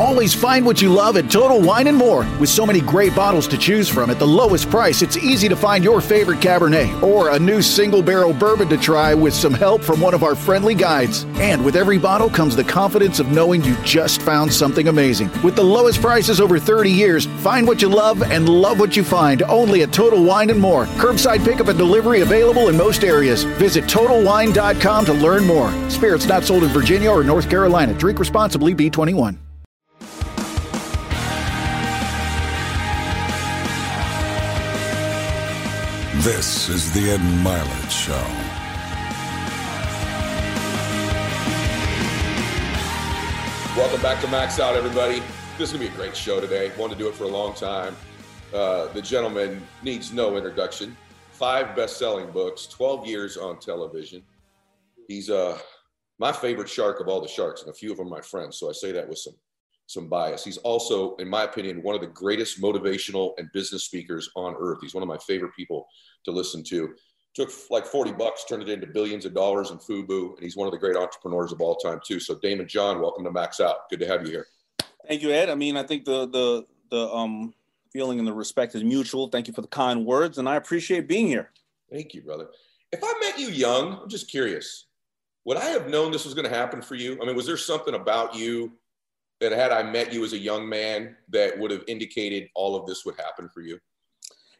Always find what you love at Total Wine and More. With so many great bottles to choose from at the lowest price, it's easy to find your favorite Cabernet or a new single barrel bourbon to try with some help from one of our friendly guides. And with every bottle comes the confidence of knowing you just found something amazing. With the lowest prices over 30 years, find what you love and love what you find only at Total Wine and More. Curbside pickup and delivery available in most areas. Visit TotalWine.com to learn more. Spirits not sold in Virginia or North Carolina. Drink responsibly, B21. This is the Ed Mylett Show. Welcome back to Max Out, everybody. This is going to be a great show today. Wanted to do it for a long time. Uh, the gentleman needs no introduction. Five best selling books, 12 years on television. He's uh, my favorite shark of all the sharks, and a few of them are my friends. So I say that with some some bias. He's also, in my opinion, one of the greatest motivational and business speakers on earth. He's one of my favorite people to listen to. Took like 40 bucks, turned it into billions of dollars in FUBU, and he's one of the great entrepreneurs of all time too. So Daymond John, welcome to Max Out. Good to have you here. Thank you, Ed. I mean, I think the the the um feeling and the respect is mutual. Thank you for the kind words, and I appreciate being here. Thank you, brother. If I met you young, I'm just curious, would I have known this was going to happen for you? I mean, was there something about you that had I met you as a young man that would have indicated all of this would happen for you?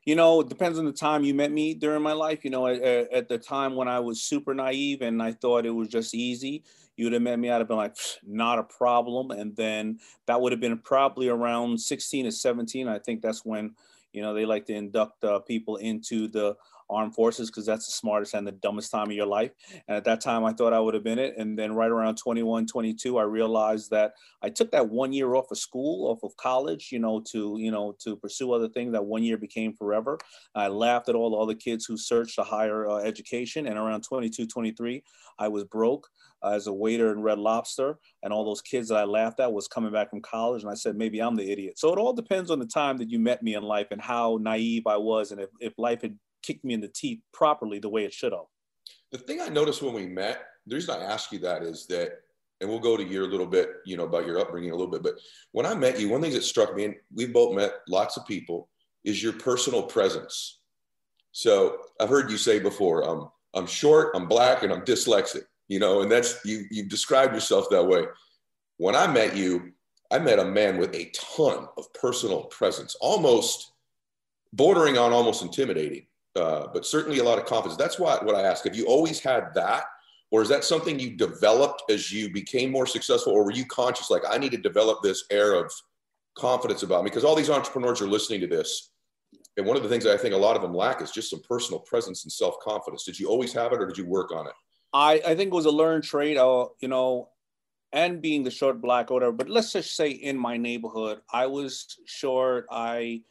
You know, it depends on the time you met me during my life. You know, at, at the time when I was super naive and I thought it was just easy, you would have met me, I'd have been like, not a problem. And then that would have been probably around 16 or 17. I think that's when, you know, they like to induct uh, people into the armed forces because that's the smartest and the dumbest time of your life. And at that time, I thought I would have been it. And then right around 21, 22, I realized that I took that one year off of school, off of college, you know, to, you know, to pursue other things. That one year became forever. I laughed at all the other kids who searched a higher uh, education. And around 22, 23, I was broke uh, as a waiter in Red Lobster, and all those kids that I laughed at was coming back from college, and I said maybe I'm the idiot. So it all depends on the time that you met me in life and how naive I was, and if, if life had kicked me in the teeth properly the way it should have. The thing I noticed when we met, the reason I ask you that is that, and we'll go to your little bit, you know, about your upbringing a little bit, but when I met you, one thing that struck me, and we've both met lots of people, is your personal presence. So I've heard you say before, um, I'm short, I'm black, and I'm dyslexic, you know, and that's, you, you've described yourself that way. When I met you, I met a man with a ton of personal presence, almost bordering on almost intimidating uh, but certainly a lot of confidence. That's why what I ask: Have you always had that, or is that something you developed as you became more successful, or were you conscious like I need to develop this air of confidence about me? Because all these entrepreneurs are listening to this, and one of the things I think a lot of them lack is just some personal presence and self confidence. Did you always have it, or did you work on it? I I think it was a learned trait. Uh, you know, and being the short black or whatever. But let's just say in my neighborhood, I was short. I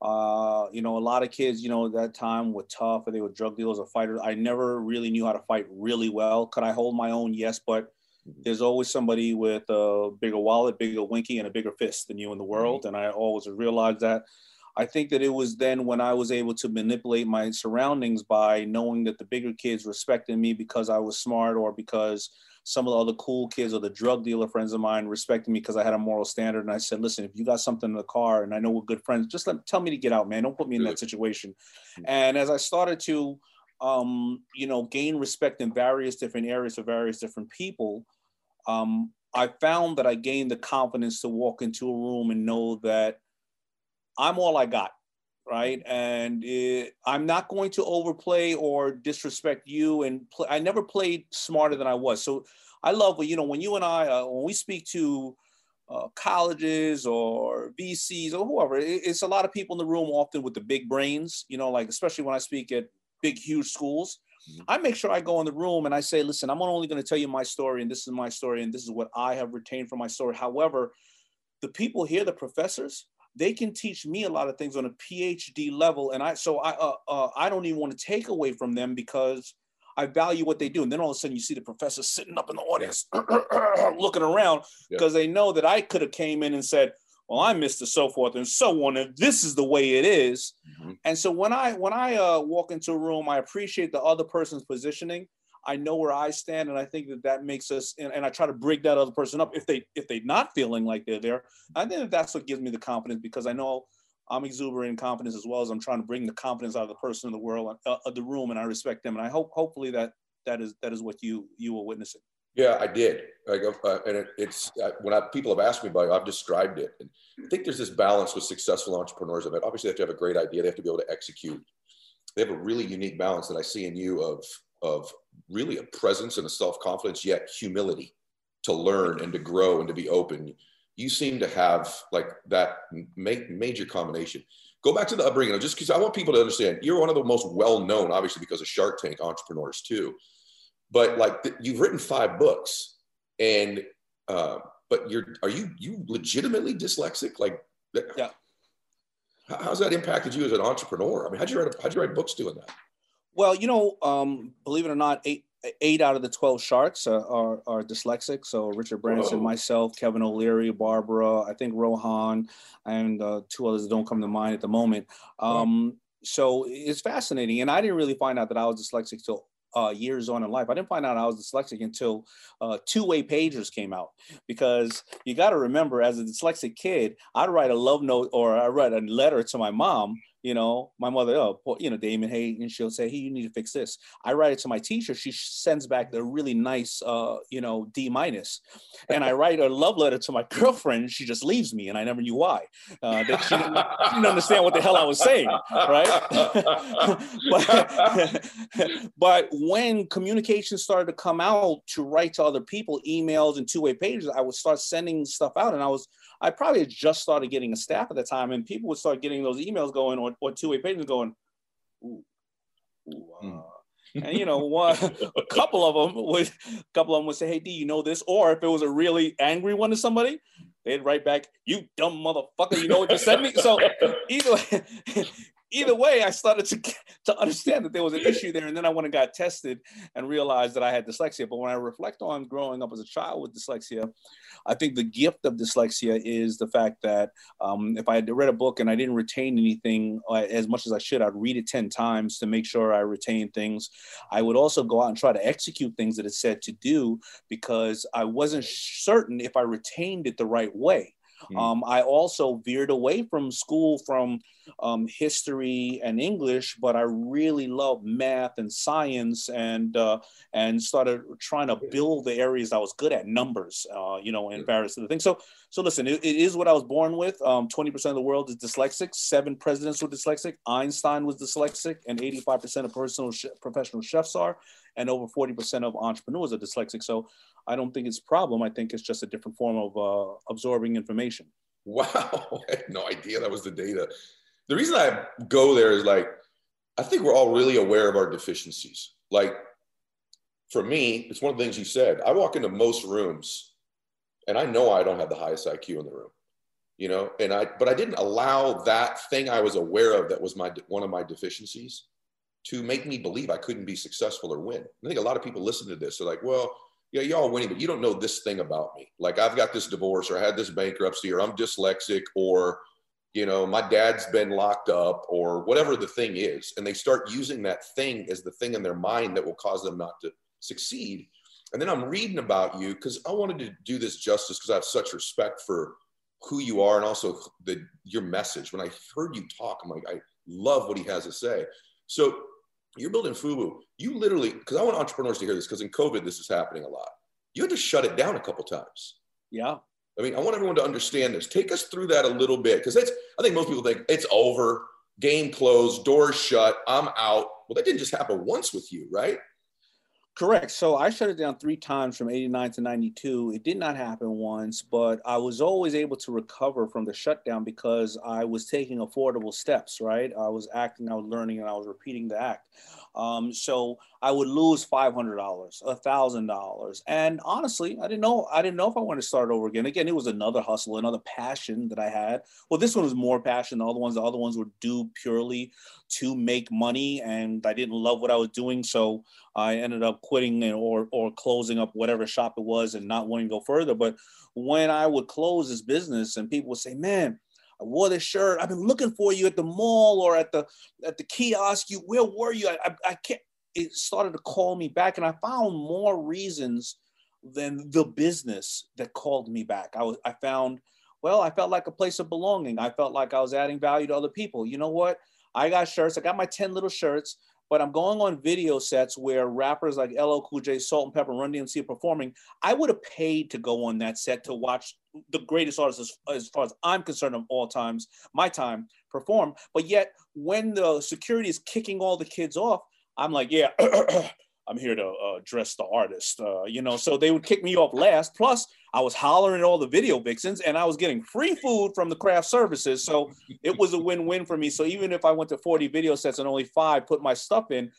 uh, you know, a lot of kids, you know, at that time were tough or they were drug dealers or fighters. I never really knew how to fight really well. Could I hold my own? Yes, but there's always somebody with a bigger wallet, bigger winky, and a bigger fist than you in the world. And I always realized that. I think that it was then when I was able to manipulate my surroundings by knowing that the bigger kids respected me because I was smart or because some of the other cool kids or the drug dealer friends of mine respected me because I had a moral standard. And I said, listen, if you got something in the car and I know we're good friends, just let tell me to get out, man. Don't put me in that situation. Mm-hmm. And as I started to, um, you know, gain respect in various different areas for various different people, um, I found that I gained the confidence to walk into a room and know that I'm all I got right? And it, I'm not going to overplay or disrespect you. And play, I never played smarter than I was. So I love, you know, when you and I, uh, when we speak to uh, colleges or VCs or whoever, it, it's a lot of people in the room often with the big brains, you know, like especially when I speak at big, huge schools. Mm-hmm. I make sure I go in the room and I say, listen, I'm only going to tell you my story, and this is my story, and this is what I have retained from my story. However, the people here, the professors, they can teach me a lot of things on a PhD level, and I so I uh, uh, I don't even want to take away from them because I value what they do. And then all of a sudden, you see the professor sitting up in the audience, looking around because they know that I could have came in and said, "Well, I'm Mr. So forth and so on, and this is the way it is. Mm-hmm. And so when I when I uh, walk into a room, I appreciate the other person's positioning. I know where I stand, and I think that that makes us. And, and I try to bring that other person up if they if they're not feeling like they're there. I think that that's what gives me the confidence because I know I'm exuberant in confidence as well as I'm trying to bring the confidence out of the person in the world, uh, of the room, and I respect them. And I hope hopefully that that is that is what you you were witnessing. Yeah, I did. Like, uh, and it, it's uh, when I, people have asked me about it, I've described it. And I think there's this balance with successful entrepreneurs of it. Obviously, they have to have a great idea. They have to be able to execute. They have a really unique balance that I see in you of of really a presence and a self confidence, yet humility to learn and to grow and to be open. You seem to have like that ma- major combination. Go back to the upbringing, just because I want people to understand. You're one of the most well known, obviously, because of Shark Tank entrepreneurs too but like you've written five books and uh, but you're are you you legitimately dyslexic like yeah how's that impacted you as an entrepreneur i mean how'd you write how'd you write books doing that well you know um, believe it or not eight eight out of the 12 sharks are, are, are dyslexic. So richard branson Whoa. myself kevin o'leary barbara i think rohan and uh, two others that don't come to mind at the moment. Um, so it's fascinating. And i didn't really find out that i was dyslexic till uh, years on in life. I didn't find out I was dyslexic until uh, two-way pagers came out. Because you got to remember, as a dyslexic kid, I'd write a love note or I write a letter to my mom you know, my mother, oh, you know, Daymond, hey, and she'll say, hey, you need to fix this. I write it to my teacher. She sends back the really nice, uh, you know, D minus. And I write a love letter to my girlfriend. She just leaves me, and I never knew why. Uh, that she, didn't, she didn't understand what the hell I was saying, right? but, but when communication started to come out to write to other people, emails and two way pages, I would start sending stuff out, and I was I probably just started getting a staff at the time, and people would start getting those emails going or, or two way pages going, ooh, ooh uh. mm. and you know, one a couple of them would a couple of them would say, "Hey, D, you know this?" Or if it was a really angry one to somebody, they'd write back, "You dumb motherfucker, you know what you sent me." So either either way, I started to to understand that there was an issue there, and then I went and got tested and realized that I had dyslexia. But when I reflect on growing up as a child with dyslexia, I think the gift of dyslexia is the fact that um, if I had read a book and I didn't retain anything uh, as much as I should, I'd read it ten times to make sure I retain things. I would also go out and try to execute things that it said to do because I wasn't certain if I retained it the right way. Mm. Um, I also veered away from school from um, history and English, but I really loved math and science and uh, and started trying to build the areas I was good at, numbers, uh, you know, and various other things. So so listen, it, it is what I was born with. Um, 20% of the world is dyslexic. Seven presidents were dyslexic. Einstein was dyslexic, and 85% of personal sh- professional chefs are, and over 40% of entrepreneurs are dyslexic. So I don't think it's a problem. I think it's just a different form of uh, absorbing information. Wow, I had no idea that was the data. The reason I go there is like, I think we're all really aware of our deficiencies. Like, for me, it's one of the things you said. I walk into most rooms, and I know I don't have the highest IQ in the room, you know. And I, but I didn't allow that thing I was aware of that was my one of my deficiencies to make me believe I couldn't be successful or win. I think a lot of people listen to this. They're like, well, yeah, y'all winning, but you don't know this thing about me. Like I've got this divorce or I had this bankruptcy or I'm dyslexic or, you know, my dad's been locked up or whatever the thing is. And they start using that thing as the thing in their mind that will cause them not to succeed. And then I'm reading about you because I wanted to do this justice because I have such respect for who you are and also the, your message. When I heard you talk, I'm like, I love what he has to say. So you're building Fubu. You literally, because I want entrepreneurs to hear this, because in COVID, this is happening a lot. You had to shut it down a couple times. Yeah. I mean, I want everyone to understand this. Take us through that a little bit, because that's, I think most people think it's over, game closed, doors shut, I'm out. Well, that didn't just happen once with you, right? Correct. So I shut it down three times from 89 to 92. It did not happen once, but I was always able to recover from the shutdown because I was taking affordable steps, right? I was acting, I was learning, and I was repeating the act. Um, so I would lose five hundred dollars, a thousand dollars, and honestly, I didn't know. I didn't know if I wanted to start over again. Again, it was another hustle, another passion that I had. Well, this one was more passion. Than all the ones, the other ones were due purely to make money, and I didn't love what I was doing, so I ended up quitting or or closing up whatever shop it was and not wanting to go further. But when I would close this business, and people would say, "Man." I wore this shirt. I've been looking for you at the mall or at the at the kiosk. You where were you? I, I, I can't. it started to call me back, and I found more reasons than the business that called me back. I was I found well, I felt like a place of belonging. I felt like I was adding value to other people. You know what? I got shirts. I got my 10 little shirts, but I'm going on video sets where rappers like LL Cool J, Salt-N-Pepa, Run DMC are performing. I would have paid to go on that set to watch the greatest artists, as, as far as I'm concerned, of all times, my time, perform. But yet, when the security is kicking all the kids off, I'm like, yeah, I'm here to uh, dress the artist, uh, you know. So they would kick me off last. Plus, I was hollering at all the video vixens, and I was getting free food from the craft services. So it was a win-win for me. So even if I went to 40 video sets and only five put my stuff in,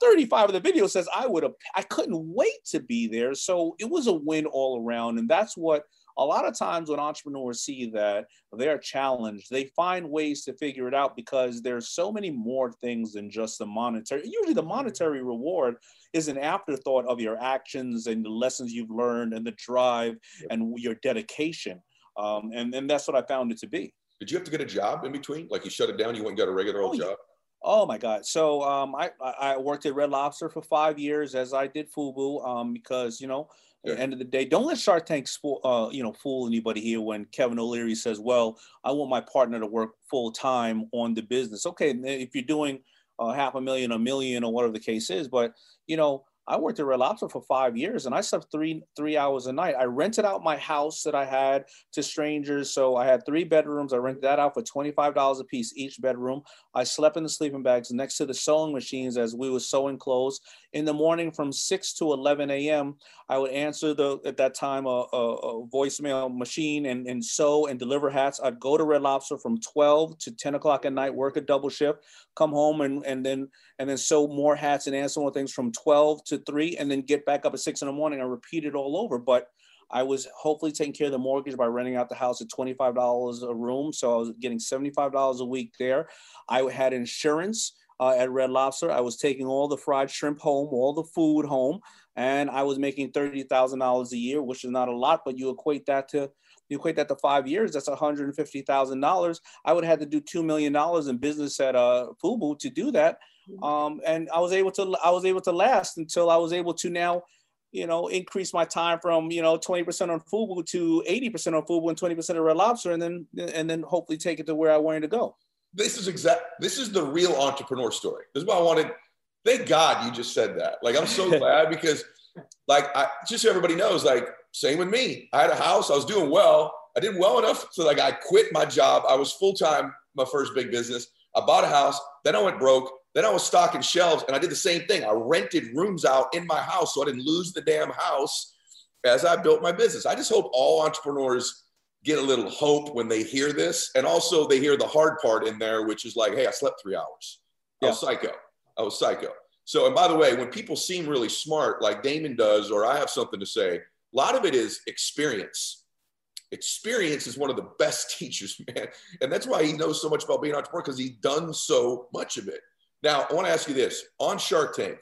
35 of the video sets I would have. I couldn't wait to be there. So it was a win all around, and that's what a lot of times when entrepreneurs see that they're challenged, they find ways to figure it out because there's so many more things than just the monetary. Usually, the monetary reward is an afterthought of your actions and the lessons you've learned and the drive and your dedication. Um, and, and that's what I found it to be. Did you have to get a job in between? Like you shut it down, you went and got a regular old oh, job? Oh my God! So um, I I worked at Red Lobster for five years as I did FUBU um, because you know yeah. At the end of the day, don't let Shark Tank uh, you know, fool anybody here when Kevin O'Leary says, well, I want my partner to work full time on the business. Okay, if you're doing uh, half a million, a million, or whatever the case is, but, you know, I worked at Red Lobster for five years and I slept three three hours a night. I rented out my house that I had to strangers. So I had three bedrooms. I rented that out for $25 a piece each bedroom. I slept in the sleeping bags next to the sewing machines as we were sewing clothes. In the morning from 6 to 11 a.m., I would answer the at that time a, a, a voicemail machine and, and sew and deliver hats. I'd go to Red Lobster from 12 to 10 o'clock at night, work a double shift, come home and, and then and then sew more hats and answer more things from 12 to 3 and then get back up at 6 in the morning and repeat it all over. But I was hopefully taking care of the mortgage by renting out the house at $25 a room. So I was getting $75 a week there. I had insurance uh, at Red Lobster. I was taking all the fried shrimp home, all the food home, and I was making $30,000 a year, which is not a lot, but you equate that to you equate that to five years, that's $150,000. I would have had to do $2 million in business at uh, FUBU to do that. Um, and I was able to, I was able to last until I was able to now, you know, increase my time from, you know, 20% on FUBU to 80% on FUBU and 20% of Red Lobster. And then, and then hopefully take it to where I wanted to go. This is exact. This is the real entrepreneur story. This is what I wanted. Thank God you just said that. Like, I'm so glad because like I, just so everybody knows, like same with me. I had a house. I was doing well. I did well enough so like I quit my job. I was full time. My first big business. I bought a house. Then I went broke. Then I was stocking shelves, and I did the same thing. I rented rooms out in my house so I didn't lose the damn house as I built my business. I just hope all entrepreneurs get a little hope when they hear this, and also they hear the hard part in there, which is like, "Hey, I slept three hours. I was psycho. I was psycho." So, and by the way, when people seem really smart, like Daymond does, or I have something to say, a lot of it is experience. Experience is one of the best teachers, man. And that's why he knows so much about being an entrepreneur because he's done so much of it. Now, I want to ask you this on Shark Tank,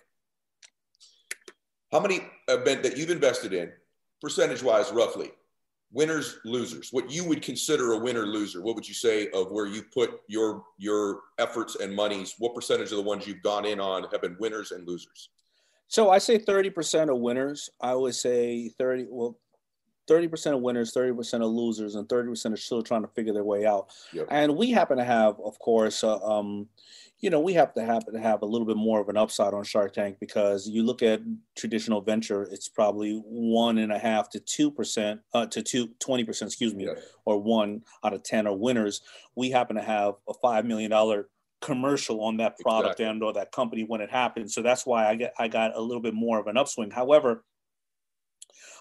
how many event that you've invested in, percentage wise, roughly, winners, losers, what you would consider a winner loser? What would you say of where you put your your efforts and monies? What percentage of the ones you've gone in on have been winners and losers? So I say 30% of winners. I would say 30, well, 30% of winners, 30% of losers, and 30% are still trying to figure their way out. Yep. And we happen to have, of course, uh, um, you know, we have to happen to have a little bit more of an upside on Shark Tank because you look at traditional venture, it's probably one and a half to two percent, uh, to two, 20 percent, excuse me, or one out of 10 are winners. We happen to have a $5 million commercial on that product exactly. and or that company when it happens. So that's why I get I got a little bit more of an upswing. However,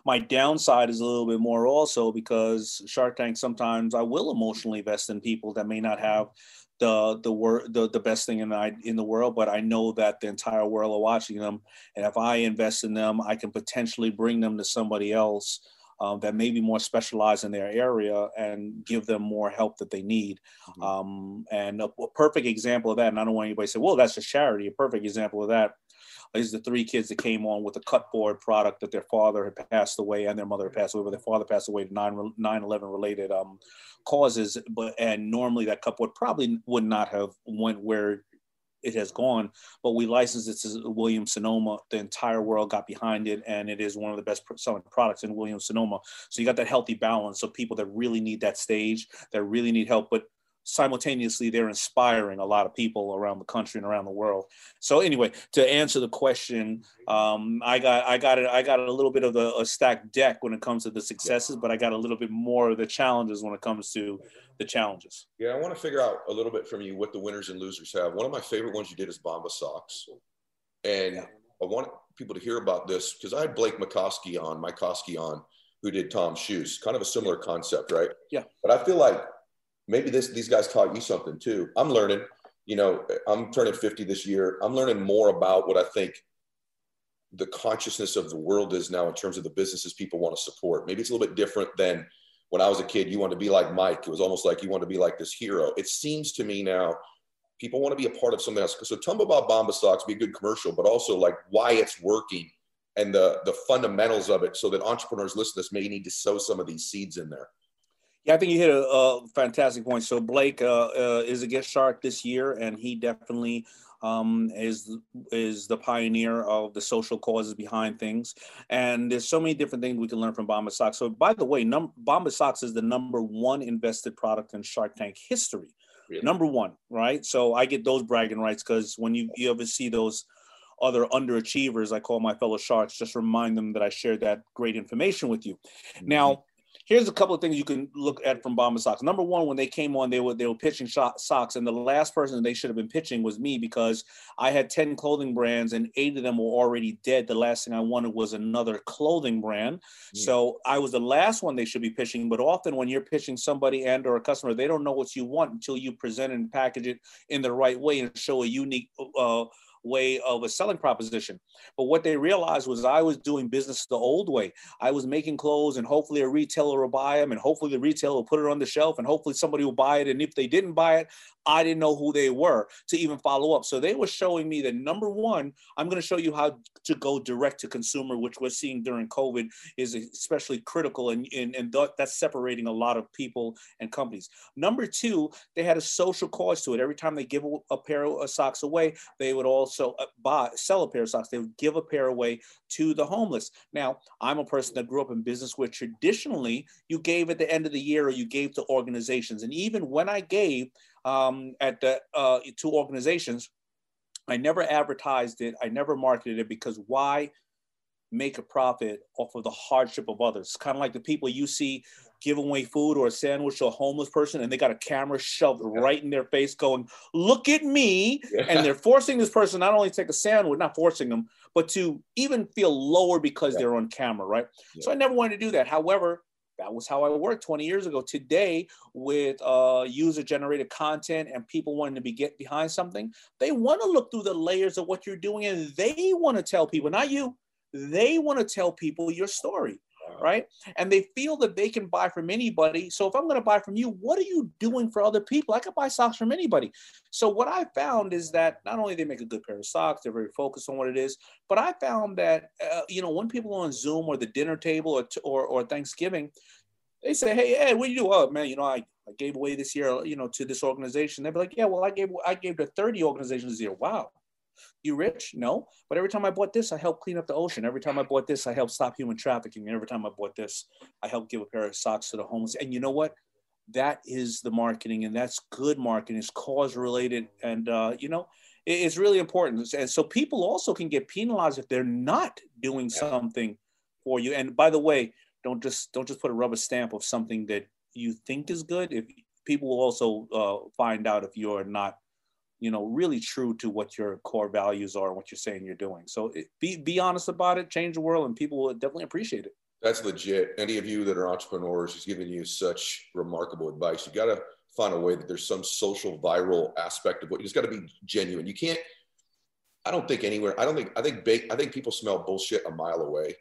my downside is a little bit more also because Shark Tank sometimes I will emotionally invest in people that may not have the the word the, the best thing in the in the world, but I know that the entire world are watching them, and if I invest in them, I can potentially bring them to somebody else um, that may be more specialized in their area and give them more help that they need. Mm-hmm. Um, and a, a, perfect example of that, and I don't want anybody to say, well, that's a charity. A perfect example of that is the three kids that came on with a cutboard product that their father had passed away and their mother had passed away, but their father passed away to 9 11 related um, causes. But and normally that cutboard probably would not have went where it has gone. But we licensed it to Williams Sonoma. The entire world got behind it, and it is one of the best selling products in Williams Sonoma. So you got that healthy balance of people that really need that stage, that really need help, but simultaneously they're inspiring a lot of people around the country and around the world. So anyway to answer the question um, i got i got it i got a little bit of a, a, stacked deck when it comes to the successes but i got a little bit more of the challenges when it comes to the challenges. Yeah i want to figure out a little bit from you what the winners and losers have. One of my favorite ones you did is bombas socks. And yeah. i want people to hear about this because i had blake mycoskie on mycoskie on who did tom's shoes. Kind of a similar concept right? Yeah. But i feel like maybe this these guys taught you something too. I'm learning. You know, I'm turning 50 this year. I'm learning more about what I think the consciousness of the world is now in terms of the businesses people want to support. Maybe it's a little bit different than when I was a kid. You wanted to be like Mike. It was almost like you want to be like this hero. It seems to me now people want to be a part of something else. So them about Bombas socks, be a good commercial, but also like why it's working and the the fundamentals of it so that entrepreneurs listening to this may need to sow some of these seeds in there. Yeah, I think you hit a, a fantastic point. So Blake uh, uh, is a guest shark this year, and he definitely um, is is the pioneer of the social causes behind things. And there's so many different things we can learn from Bombas socks. So by the way, num- Bombas socks is the number one invested product in Shark Tank history. Really? Number one, right? So I get those bragging rights because when you, you ever see those other underachievers, I call my fellow sharks, just remind them that I shared that great information with you. Mm-hmm. Now, here's a couple of things you can look at from Bombas socks. Number one, when they came on, they were they were pitching shot socks, and the last person they should have been pitching was me because I had ten clothing brands and eight of them were already dead. The last thing I wanted was another clothing brand, mm. so I was the last one they should be pitching. But often when you're pitching somebody and or a customer, they don't know what you want until you present and package it in the right way and show a unique. Uh, way of a selling proposition. But what they realized was I was doing business the old way. I was making clothes and hopefully a retailer will buy them and hopefully the retailer will put it on the shelf and hopefully somebody will buy it. And if they didn't buy it, I didn't know who they were to even follow up. So they were showing me that number one, I'm going to show you how to go direct to consumer, which we're seeing during COVID is especially critical and, and, and that's separating a lot of people and companies. Number two, they had a social cause to it. Every time they give a pair of socks away, they would also uh, buy, sell a pair of socks. They would give a pair away to the homeless. Now, I'm a person that grew up in business where traditionally you gave at the end of the year or you gave to organizations. And even when I gave, um, at the uh, two organizations. I never advertised it. I never marketed it because why make a profit off of the hardship of others? Kind of like the people you see giving away food or a sandwich to a homeless person and they got a camera shoved yeah. right in their face going, look at me. Yeah. And they're forcing this person not only to take a sandwich, not forcing them, but to even feel lower because yeah. they're on camera, right? So I never wanted to do that. However, that was how I worked 20 years ago. Today, with uh, user generated content and people wanting to be get behind something, they want to look through the layers of what you're doing and they want to tell people, not you, they want to tell people your story right? And they feel that they can buy from anybody. So if I'm going to buy from you, what are you doing for other people? I could buy socks from anybody. So what I found is that not only they make a good pair of socks, they're very focused on what it is, but I found that uh, you know when people are on Zoom or the dinner table or, or, or Thanksgiving, they say, "Hey, Ed, what do you do?" Oh man, you know I. I gave away this year, you know, to this organization. They'd be like, "Yeah, well, I gave I gave to 30 organizations this year. Wow, you rich? No. But every time I bought this, I helped clean up the ocean. Every time I bought this, I helped stop human trafficking. And every time I bought this, I helped give a pair of socks to the homeless. And you know what? That is the marketing, and that's good marketing. It's cause related, and uh, you know, it's really important. And so people also can get penalized if they're not doing something for you. And by the way, don't just don't just put a rubber stamp of something that you think is good. If people will also uh, find out if you're not you know, really true to what your core values are and what you're saying you're doing. So be be honest about it, change the world, and people will definitely appreciate it. That's legit. Any of you that are entrepreneurs who's giving you such remarkable advice, you got to find a way that there's some social viral aspect of what you just got to be genuine. You can't. I don't think anywhere. I don't think. I think. I think people smell bullshit a mile away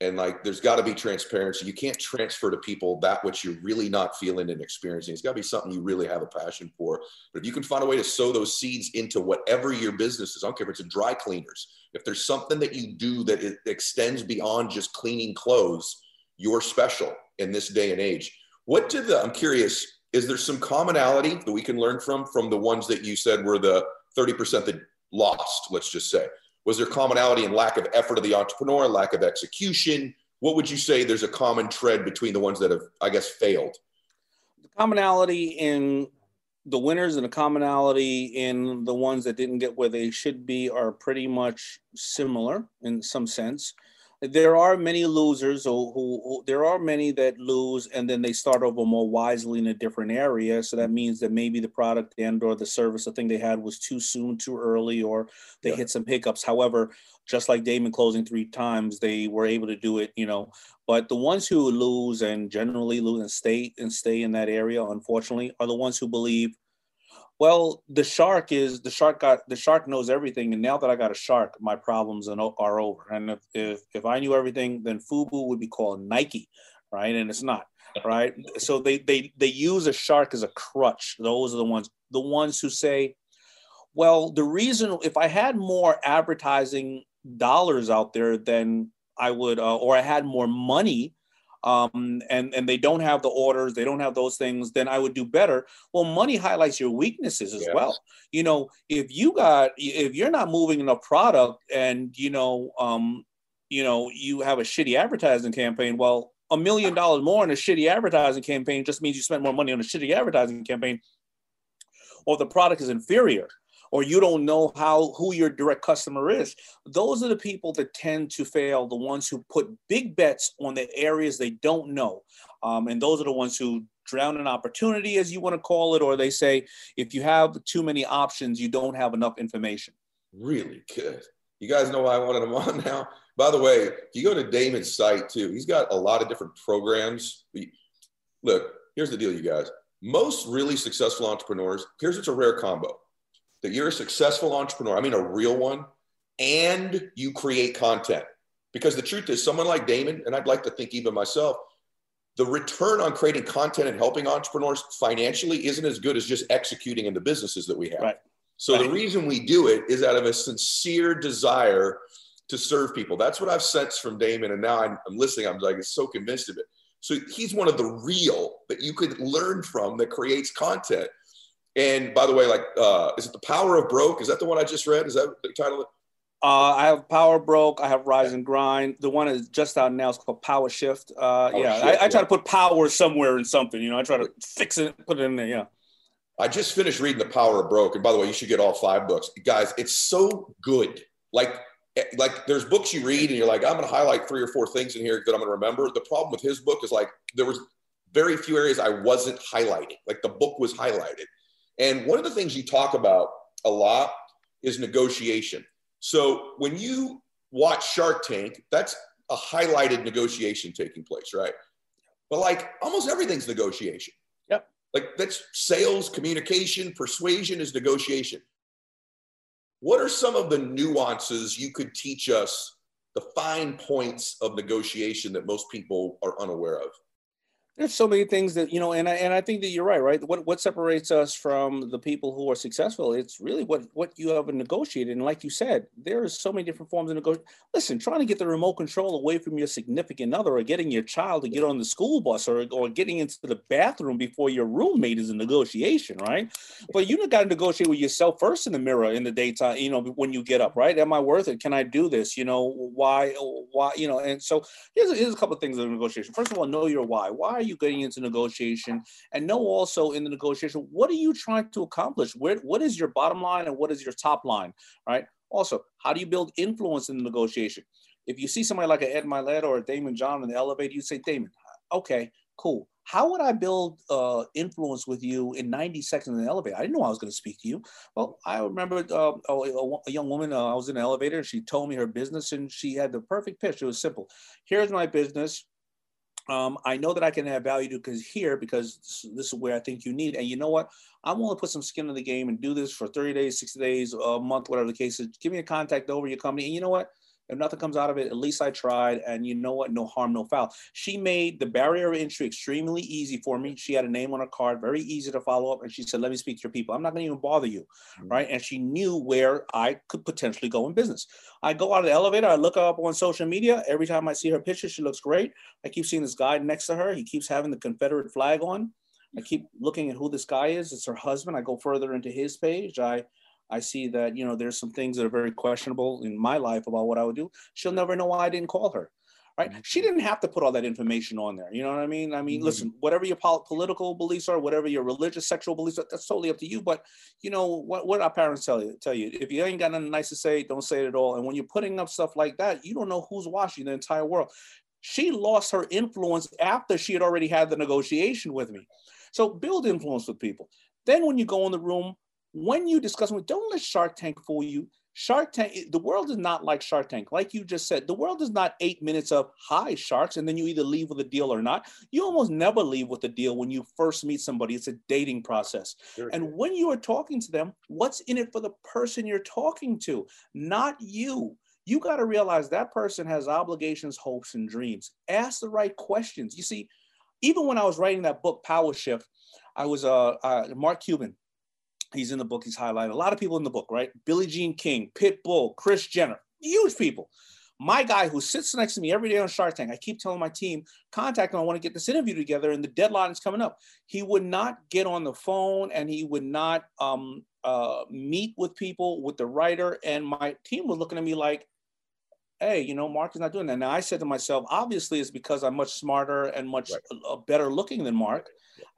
and like there's got to be transparency. You can't transfer to people that which you're really not feeling and experiencing. It's got to be something you really have a passion for. But if you can find a way to sow those seeds into whatever your business is i don't care if it's a dry cleaners if there's something that you do that it extends beyond just cleaning clothes you're special in this day and age. What did the i'm curious is there some commonality that we can learn from from the ones that you said were the 30% that lost, let's just say? Was there commonality in lack of effort of the entrepreneur, lack of execution? What would you say there's a common thread between the ones that have, I guess, failed? The commonality in the winners and the commonality in the ones that didn't get where they should be are pretty much similar in some sense there are many losers who, who, who, there are many that lose and then they start over more wisely in a different area. So that means that maybe the product and or the service the thing they had was too soon too early or they yeah. hit some hiccups. However just like daymond closing three times they were able to do it you know. But the ones who lose and generally lose and stay and stay in that area unfortunately are the ones who believe well, the shark is the shark got the shark knows everything, and now that I got a shark, my problems are over. And if if, if I knew everything, then FUBU would be called Nike, right? And it's not, right? so they they they use a shark as a crutch. Those are the ones the ones who say, well, the reason if I had more advertising dollars out there, then I would, uh, or I had more money, um, and and they don't have the orders, they don't have those things, then I would do better. Well, money highlights your weaknesses as yes. well. You know, if you got if you're not moving enough product, and you know, um, you know, you have a shitty advertising campaign. Well, a million dollars more in a shitty advertising campaign just means you spent more money on a shitty advertising campaign, or the product is inferior or you don't know how who your direct customer is those are the people that tend to fail the ones who put big bets on the areas they don't know. Um, and those are the ones who drown an opportunity as you want to call it or they say if you have too many options you don't have enough information. Really? Good. You guys know why i wanted him on now? By the way if you go to daymond's site too he's got a lot of different programs. Look here's the deal you guys. Most really successful entrepreneurs here's what's a rare combo that you're a successful entrepreneur, I mean, a real one, and you create content. Because the truth is, someone like Daymond, and I'd like to think even myself, the return on creating content and helping entrepreneurs financially isn't as good as just executing in the businesses that we have. Right. So right. the reason we do it is out of a sincere desire to serve people. That's what I've sensed from Daymond. And now I'm, I'm listening. I'm like, so convinced of it. So he's one of the real that you could learn from that creates content. And by the way, like, uh, is it the Power of Broke? Is that the one I just read? Is that the title? Uh, I have Power Broke. I have Rise and Grind. The one is just out now. It's called Power Shift. Uh, power yeah, Shift, I, I, try to put power somewhere in something. You know, I try to fix it, put it in there. Yeah. I just finished reading The Power of Broke, and by the way, you should get all five books, guys. It's so good. Like, eh, like there's books you read, and you're like, I'm going to highlight three or four things in here that I'm going to remember. The problem with his book is like there was very few areas I wasn't highlighting. Like the book was highlighted. And one of the things you talk about a lot is negotiation. So when you watch Shark Tank, that's a highlighted negotiation taking place, right? But like almost everything's negotiation. Yep. Like that's sales, communication, persuasion is negotiation. What are some of the nuances you could teach us, the fine points of negotiation that most people are unaware of? There's so many things that you know and I, and I think that you're right right? What what separates us from the people who are successful it's really what what you have negotiated and like you said there are so many different forms of negotiation listen trying to get the remote control away from your significant other or getting your child to get on the school bus or, or getting into the bathroom before your roommate is a negotiation right? But you got to negotiate with yourself first in the mirror in the daytime you know when you get up right? Am i worth it? Can i do this? You know why why you know and so here's here's a couple of things of negotiation. First of all know your why. Why you getting into negotiation and know also in the negotiation what are you trying to accomplish where what is your bottom line and what is your top line right also how do you build influence in the negotiation if you see somebody like an ed Mylett or a daymond john in the elevator you say daymond okay cool how would I build uh, influence with you in 90 seconds in the elevator? I didn't know I was going to speak to you. Well, I remember uh, a, a, young woman, uh, I was in the elevator, she told me her business and she had the perfect pitch. It was simple. Here's my business um, I know that I can add value to because here because this is where I think you need. And you know what? I'm willing to put some skin in the game and do this for 30 days, 60 days, a month, whatever the case is. Give me a contact over your company, and you know what? If nothing comes out of it, at least I tried. And you know what? No harm, no foul. She made the barrier of entry extremely easy for me. She had a name on her card, very easy to follow up. And she said, Let me speak to your people. I'm not going to even bother you. Mm-hmm. Right. And she knew where I could potentially go in business. I go out of the elevator. I look her up on social media. Every time I see her picture, she looks great. I keep seeing this guy next to her. He keeps having the Confederate flag on. I keep looking at who this guy is. It's her husband. I go further into his page. I I see that, you know, there's some things that are very questionable in my life about what I would do. She'll never know why I didn't call her right? Mm-hmm. She didn't have to put all that information on there. You know what I mean? I mean, mm-hmm. listen, whatever your pol- political beliefs are, whatever your religious, sexual beliefs are, that's totally up to you. But you know what? What our parents tell you? Tell you if you ain't got nothing nice to say, don't say it at all. And when you're putting up stuff like that, you don't know who's watching the entire world. She lost her influence after she had already had the negotiation with me. So build influence with people. Then when you go in the room, when you discuss with, don't let Shark Tank fool you. Shark Tank, the world is not like Shark Tank. Like you just said, the world is not eight minutes of hi, sharks, and then you either leave with a deal or not. You almost never leave with a deal when you first meet somebody. It's a dating process. Sure. And when you are talking to them, what's in it for the person you're talking to, not you? You got to realize that person has obligations, hopes, and dreams. Ask the right questions. You see, even when I was writing that book, Power Shift, I was uh, uh Mark Cuban He's in the book. He's highlighted. A lot of people in the book, right? Billie Jean King, Pitbull, Kris Jenner, huge people. My guy who sits next to me every day on Shark Tank, I keep telling my team, contact him. I want to get this interview together, and the deadline is coming up. He would not get on the phone, and he would not um, uh, meet with people, with the writer, and my team was looking at me like, hey, you know, Mark is not doing that. Now I said to myself, obviously it's because I'm much smarter and much right. uh, better looking than Mark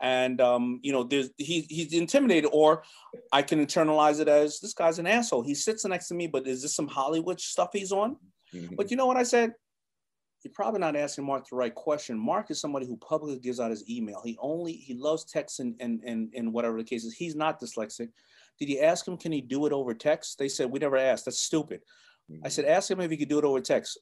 and um, you know, there's he, he's intimidated, or I can internalize it as this guy's an asshole. He sits next to me, but is this some Hollywood stuff he's on? Mm-hmm. But you know what I said? You're probably not asking Mark the right question. Mark is somebody who publicly gives out his email. He only he loves text and and and, and whatever the case is. He's not dyslexic. Did you ask him can he do it over text? They said we never asked. That's stupid. I said ask him if he could do it over text.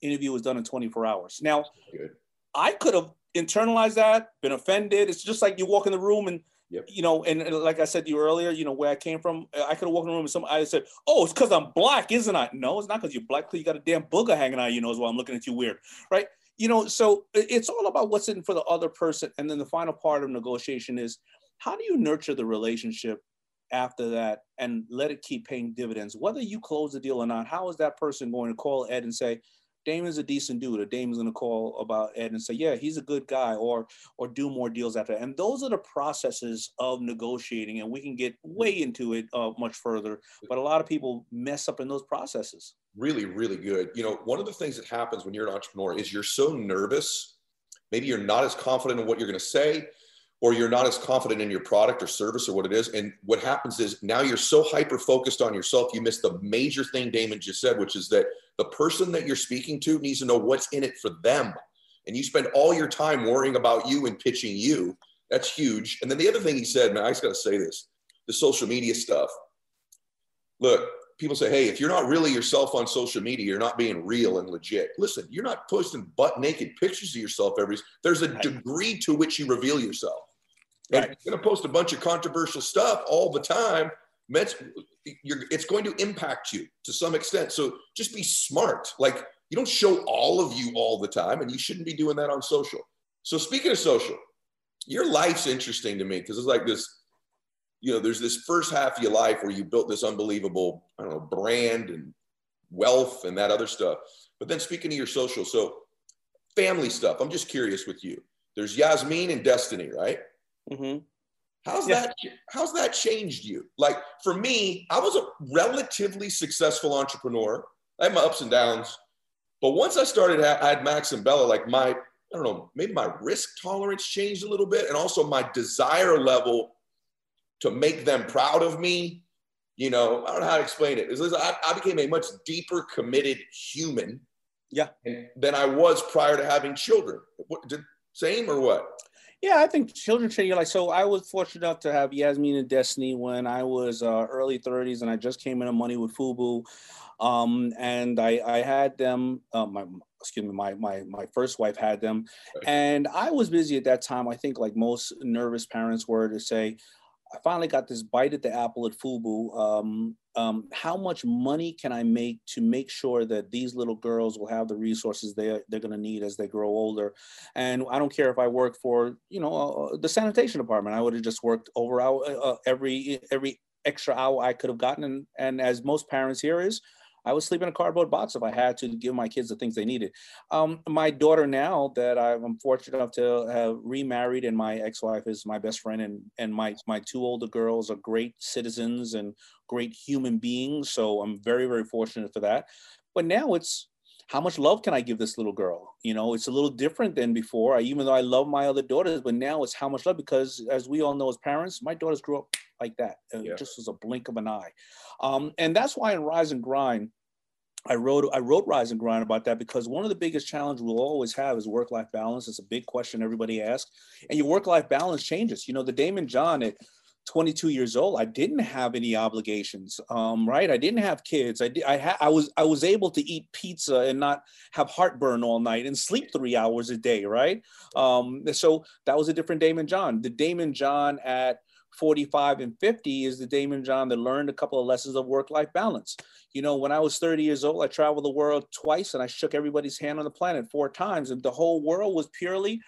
Interview was done in 24 hours. Now, Good. I could have internalized that, been offended. It's just like you walk in the room and Yep. You know, and, and, like I said to you earlier, you know, where I came from, I could have walked in the room and somebody said, Oh, it's because I'm black, isn't I? No, it's not because you're black, because you got a damn booger hanging out your nose while I'm looking at you weird. Right. You know, so it's all about what's in for the other person. And then the final part of negotiation is how do you nurture the relationship after that and let it keep paying dividends? Whether you close the deal or not, how is that person going to call Ed and say, Daymond's a decent dude, or Daymond's gonna call about Ed and say, yeah, he's a good guy, or or do more deals after. And those are the processes of negotiating, and we can get way into it uh, much further. But a lot of people mess up in those processes. Really, really good. You know, one of the things that happens when you're an entrepreneur is you're so nervous. Maybe you're not as confident in what you're gonna say or you're not as confident in your product or service or what it is. And what happens is now you're so hyper focused on yourself, you miss the major thing Daymond just said, which is that the person that you're speaking to needs to know what's in it for them. And you spend all your time worrying about you and pitching you. That's huge. And then the other thing he said, man, I just got to say this the social media stuff. Look, people say, hey, if you're not really yourself on social media, you're not being real and legit. Listen, you're not posting butt naked pictures of yourself every. There's a degree to which you reveal yourself. Right. And you're going to post a bunch of controversial stuff all the time. it's going to impact you to some extent. So just be smart. Like you don't show all of you all the time, and you shouldn't be doing that on social. So speaking of social, your life's interesting to me because it's like this. You know, there's this first half of your life where you built this unbelievable, I don't know, brand and wealth and that other stuff. But then speaking to your social, so family stuff, I'm just curious with you. There's Yasmin and Destiny, right? Mm-hmm. How's yeah. that? How's that changed you? Like for me, I was a relatively successful entrepreneur. I had my ups and downs, but once I started, I had Max and Bella. Like my, I don't know, maybe my risk tolerance changed a little bit, and also my desire level to make them proud of me. You know, I don't know how to explain it. I, I became a much deeper committed human. Yeah. Than I was prior to having children. What, did, same or what? Yeah, I think children change your life. So I was fortunate enough to have Yasmin and Destiny when I was uh, early 30s, and I just came into money with Fubu, um, and I, I had them. Uh, my excuse me, my my my first wife had them, and I was busy at that time. I think like most nervous parents were to say, I finally got this bite at the apple at Fubu. Um, um, how much money can I make to make sure that these little girls will have the resources they they're going to need as they grow older? And I don't care if I work for you know uh, the sanitation department. I would have just worked over hour, uh, uh, every every extra hour I could have gotten. And, and as most parents here is, I would sleep in a cardboard box if I had to give my kids the things they needed. Um, my daughter now that I'm fortunate enough to have remarried and my ex-wife is my best friend and, and my, my two older girls are great citizens and great human beings. So I'm very, very fortunate for that. But now it's how much love can I give this little girl? You know, it's a little different than before. I, even though I love my other daughters, but now it's how much love because, as we all know as parents, my daughters grew up like that, uh, yeah. just was a blink of an eye. Um, and that's why in Rise and Grind, I wrote I wrote Rise and Grind about that because one of the biggest challenges we'll always have is work life balance. It's a big question everybody asks, and your work life balance changes. You know, the Daymond John at 22 years old, I didn't have any obligations, um, right? I didn't have kids. I I, ha- I was I was able to eat pizza and not have heartburn all night and sleep three hours a day, right? Um, so that was a different Daymond John. The Daymond John at 45 and 50 is the Daymond John that learned a couple of lessons of work life balance. You know, when I was 30 years old, I traveled the world twice and I shook everybody's hand on the planet four times, and the whole world was purely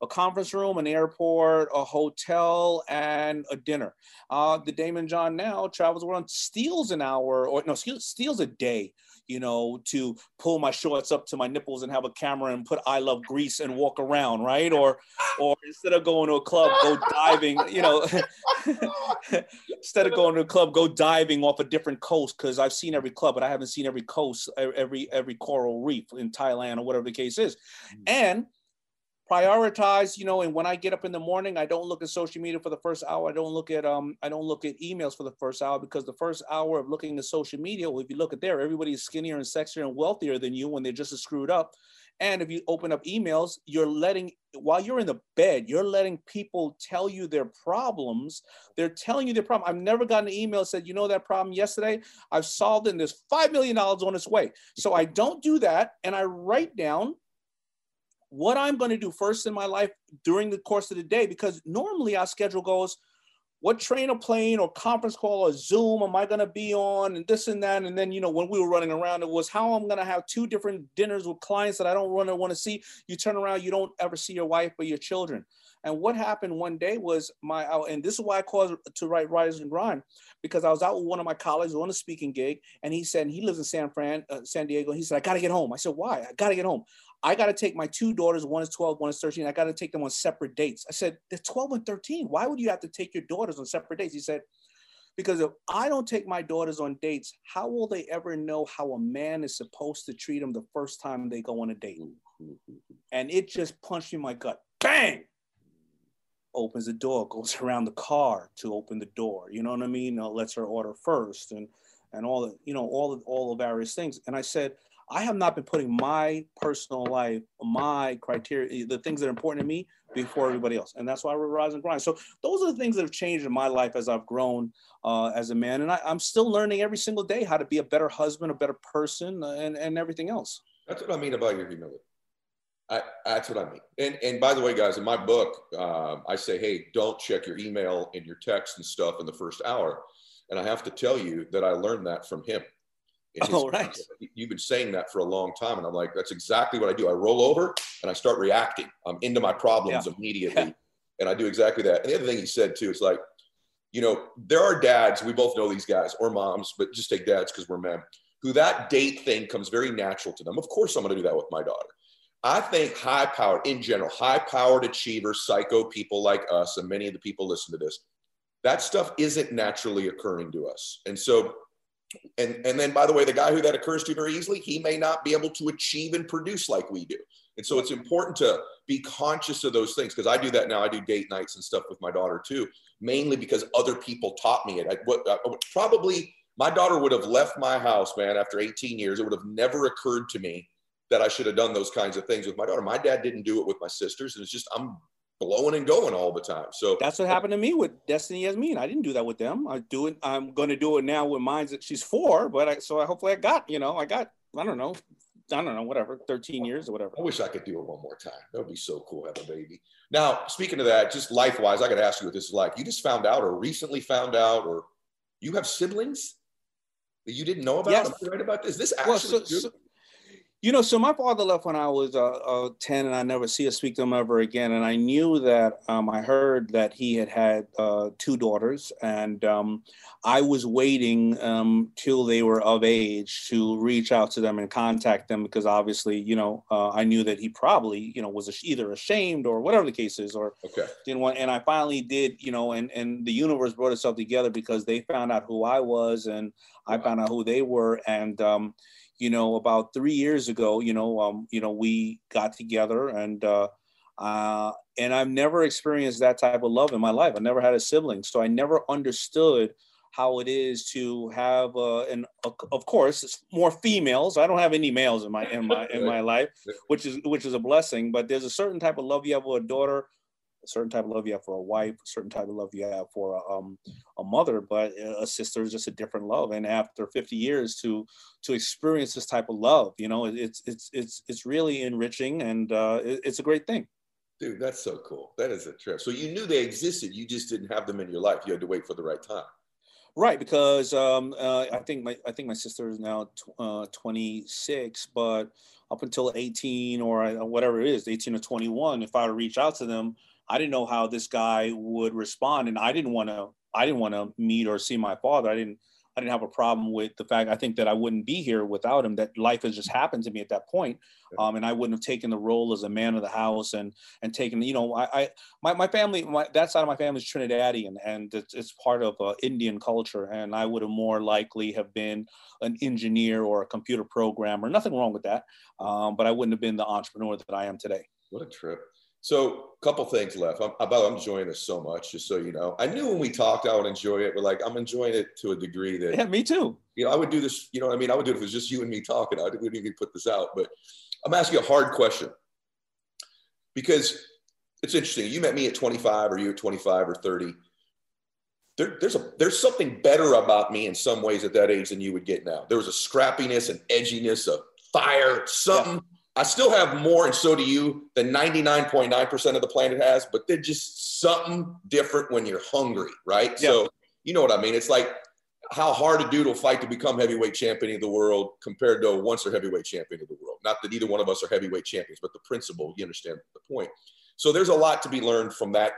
a conference room, an airport, a hotel, and a dinner. Uh, the Daymond John now travels around, steals an hour or no, steals a day you know, to pull my shorts up to my nipples and have a camera and put I love Greece and walk around, right? Or or instead of going to a club, go diving, you know, instead of going to a club, go diving off a different coast because I've seen every club, but I haven't seen every coast, every every coral reef in Thailand or whatever the case is. Mm. And prioritize you know and when i get up in the morning i don't look at social media for the first hour. I don't look at um i don't look at emails for the first hour because the first hour of looking at social media well if you look at there everybody's skinnier and sexier and wealthier than you when they're just screwed up. And if you open up emails you're letting while you're in the bed you're letting people tell you their problems. They're telling you their problem. I've never gotten an email said you know that problem yesterday? I've solved it and there's five million dollars on its way. So i don't do that and i write down what I'm going to do first in my life during the course of the day, because normally our schedule goes, what train or plane or conference call or Zoom am I going to be on and this and that. And then, you know, when we were running around, it was how I'm going to have two different dinners with clients that I don't really want to see. You turn around, you don't ever see your wife or your children. And what happened one day was my, and this is why I called to write Rise and Grind, because I was out with one of my colleagues on a speaking gig, and he said, and he lives in San Fran, uh, San Diego. He said, I got to get home. I said, why? I got to get home. I got to take my two daughters, one is 12, one is 13. I got to take them on separate dates. I said, they're 12 and 13. Why would you have to take your daughters on separate dates? He said, because if I don't take my daughters on dates, how will they ever know how a man is supposed to treat them the first time they go on a date? And it just punched me in my gut. Bang! Opens the door, goes around the car to open the door. You know what I mean? Uh, lets her order first and and all the, you know, all the all the various things. And I said, I have not been putting my personal life, my criteria, the things that are important to me before everybody else. And that's why we're rise and grind. So those are the things that have changed in my life as I've grown uh, as a man. And I, am still learning every single day how to be a better husband, a better person, and, and everything else. That's what I mean about your humility. I, that's what I mean. And, and by the way, guys, in my book, uh, I say, hey, don't check your email and your text and stuff in the first hour. And I have to tell you that I learned that from him. Oh, right. You've been saying that for a long time. And I'm like, that's exactly what I do. I roll over and I start reacting. I'm into my problems yeah. immediately. Yeah. And I do exactly that. And the other thing he said too is like, you know, there are dads, we both know these guys, or moms, but just take dads because we're men, who that date thing comes very natural to them. Of course, I'm going to do that with my daughter. I think high powered, in general, high powered achievers, psycho people like us, and many of the people listen to this, that stuff isn't naturally occurring to us. And so and and then by the way the guy who that occurs to very easily he may not be able to achieve and produce like we do. And so it's important to be conscious of those things because i do that now. I do date nights and stuff with my daughter too mainly because other people taught me it. I, what, I, probably my daughter would have left my house man after 18 years. It would have never occurred to me that i should have done those kinds of things with my daughter. My dad didn't do it with my sisters. And it's just i'm blowing and going all the time. So that's what uh, happened to me with Destiny Yasmin. I didn't do that with them. I do it. I'm going to do it now with mine. That she's four, but I so I hopefully I got you know I got I don't know I don't know whatever 13 years or whatever. I wish I could do it one more time. That would be so cool. Have a baby. Now speaking of that, just life wise, I got to ask you what this is like. You just found out or recently found out or you have siblings that you didn't know about. Yes. Am I right about this? This actually. Well, so, so, You know, so my father left when I was uh, uh, 10 and I never see or speak to him ever again. And I knew that um, I heard that he had had uh, two daughters and um, I was waiting um, till they were of age to reach out to them and contact them because obviously, you know, uh, I knew that he probably, you know, was either ashamed or whatever the case is or Okay. didn't want. And I finally did, you know, and, and the universe brought itself together because they found out who I was and I found out who they were. And, um, you know, about three years ago, you know, um, you know, we got together and, uh, uh, and I've never experienced that type of love in my life. I never had a sibling, so I never understood how it is to have, uh, and of course, it's more females. I don't have any males in my in my in my life, which is which is a blessing. But there's a certain type of love you have for a daughter, a certain type of love you have for a wife, a certain type of love you have for a, um, a mother. But a sister is just a different love. And after 50 years, to to experience this type of love, you know, it, it's it's it's it's really enriching, and uh, it, it's a great thing. Dude, that's so cool. That is a trip. So you knew they existed. You just didn't have them in your life. You had to wait for the right time. Right, because um, uh, I think my I think my sister is now uh, 26, but up until 18 or whatever it is, 18 or 21, if I reach out to them, I didn't know how this guy would respond, and I didn't want to I didn't want to meet or see my father. I didn't I didn't have a problem with the fact I think that I wouldn't be here without him. That life has just happened to me at that point, um, and I wouldn't have taken the role as a man of the house and and taken you know I, I my, my family my, that side of my family is Trinidadian and it's, it's part of uh, Indian culture, and I would have more likely have been an engineer or a computer programmer. Nothing wrong with that, um, but I wouldn't have been the entrepreneur that I am today. What a trip. So, a couple things left. I'm, about, I'm enjoying this so much, just so you know. I knew when we talked, I would enjoy it, but like I'm enjoying it to a degree that Yeah, me too. you know I would do this. You know, what I mean, I would do it if it was just you and me talking. I wouldn't even put this out, but I'm asking a hard question because it's interesting. You met me at 25, or you at 25 or 30. There, there's a there's something better about me in some ways at that age than you would get now. There was a scrappiness, an edginess, a fire, something. I still have more, and so do you, than 99.9% of the planet has, but they're just something different when you're hungry, right? Yeah. So you know what I mean? It's like how hard a dude will fight to become heavyweight champion of the world compared to a once or heavyweight champion of the world. Not that either one of us are heavyweight champions, but the principle, you understand the point. So there's a lot to be learned from that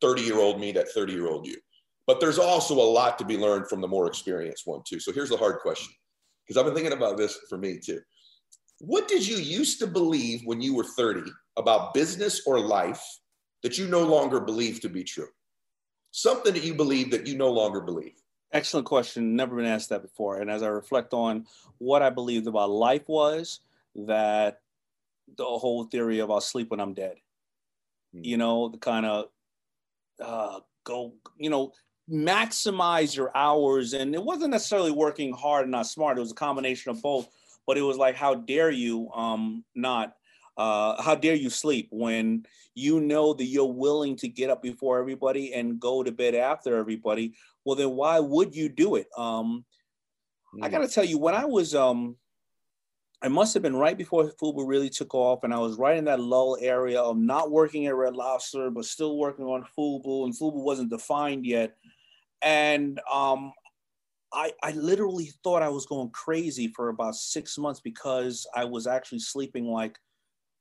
30 year old me, that 30 year old you. But there's also a lot to be learned from the more experienced one, too. So here's the hard question because I've been thinking about this for me, too. What did you used to believe when you were 30 about business or life that you no longer believe to be true? Something that you believe that you no longer believe. Excellent question. Never been asked that before. And as I reflect on what I believed about life was that the whole theory of I'll sleep when I'm dead. Hmm. You know, the kind of uh, go, you know, maximize your hours. And it wasn't necessarily working hard and not smart. It was a combination of both. But it was like, how dare you um, not? Uh, how dare you sleep when you know that you're willing to get up before everybody and go to bed after everybody? Well, then why would you do it? Um, I got to tell you, when I was, um, I must have been right before Fubu really took off, and I was right in that lull area of not working at Red Lobster, but still working on Fubu, and Fubu wasn't defined yet. And um, I, I literally thought I was going crazy for about six months because I was actually sleeping like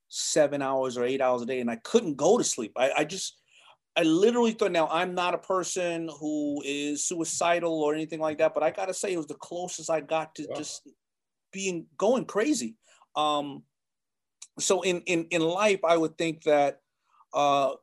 seven hours or eight hours a day, and I couldn't go to sleep. I, I just, I literally thought. Now I'm not a person who is suicidal or anything like that, but I gotta say it was the closest I got to Wow. just being going crazy. Um, so in in in life, I would think that uh,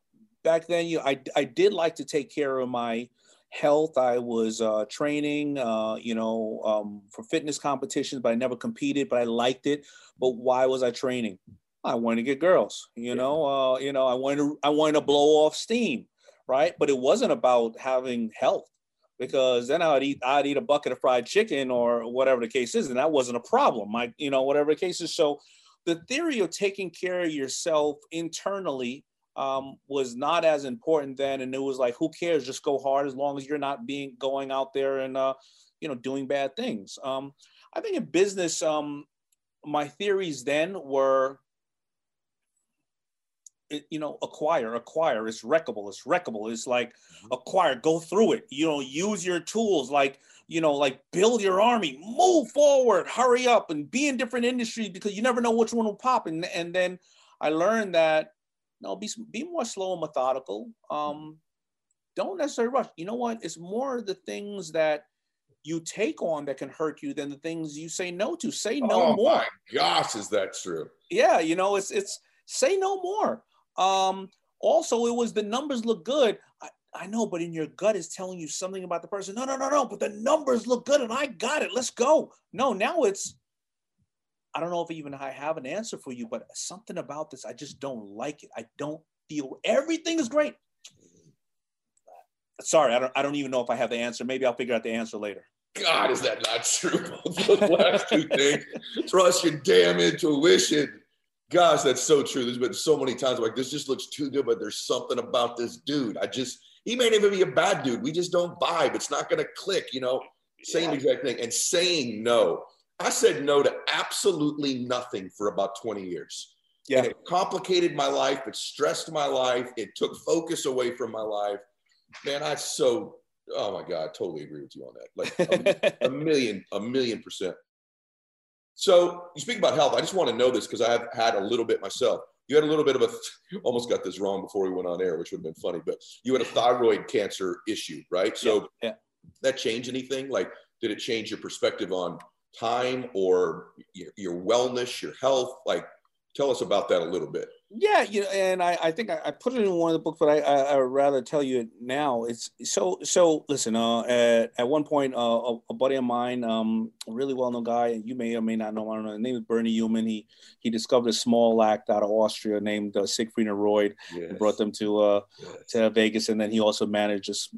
back then, you I I did like to take care of my health. I was uh, training, uh, you know, um, for fitness competitions, but I never competed. But I liked it. But why was I training? I wanted to get girls. You know, uh, you know, I wanted to I wanted to blow off steam, right? But it wasn't about having health because then I'd eat I'd eat a bucket of fried chicken or whatever the case is, and that wasn't a problem. I, you know, whatever the case is. So the theory of taking care of yourself internally um, was not as important then, and it was like, who cares? Just go hard as long as you're not being going out there and uh, you know doing bad things. Um, I think in business, um, my theories then were it- you know, acquire, acquire. It's wreckable. It's wreckable. It's like acquire. Go through it. You know, use your tools. Like you know, like build your army, move forward, hurry up, and be in different industries because you never know which one will pop. And and then I learned that no, be be more slow and methodical. Um, don't necessarily rush. You know what? It's more the things that you take on that can hurt you than the things you say no to. Say no oh more. my gosh, is that true? Yeah, you know, it's it's say no more. Um, also, it was the numbers look good. I, I know, but in your gut is telling you something about the person. No, no, no, no. But the numbers look good, and I got it. Let's go. No, now it's. I don't know if even I have an answer for you, but something about this, I just don't like it. I don't feel everything is great. Sorry, I don't. I don't even know if I have the answer. Maybe I'll figure out the answer later. God, is that not true? Those last two things. Trust your damn intuition. Gosh, that's so true. There's been so many times like this just looks too good, but there's something about this dude. I just he may even be a bad dude. We just don't vibe. It's not gonna click, you know. Same Yeah. exact thing. And saying no. I said no to absolutely nothing for about 20 years. Yeah. And it complicated my life. It stressed my life. It took focus away from my life. Man, I so oh my God, totally agree with you on that. Like a, a million, a million percent. So you speak about health. I just want to know this because I have had a little bit myself. You had a little bit of a, almost got this wrong before we went on air, which would have been funny, but you had a thyroid cancer issue, right? So yeah. that change anything? Like, did it change your perspective on time or your, your wellness, your health? Like, tell us about that a little bit. Yeah, you know, and I, I think I, I put it in one of the books, but I, I I would rather tell you it now. It's so so. Listen, uh, at, at one point, uh, a, a buddy of mine, um, a really well known guy, and you may or may not know. I don't know. His name is Bernie Yuman. He he discovered a small act out of Austria named uh, Siegfried and Roy. Yes. He brought them to uh Yes. to Vegas, and then he also managed this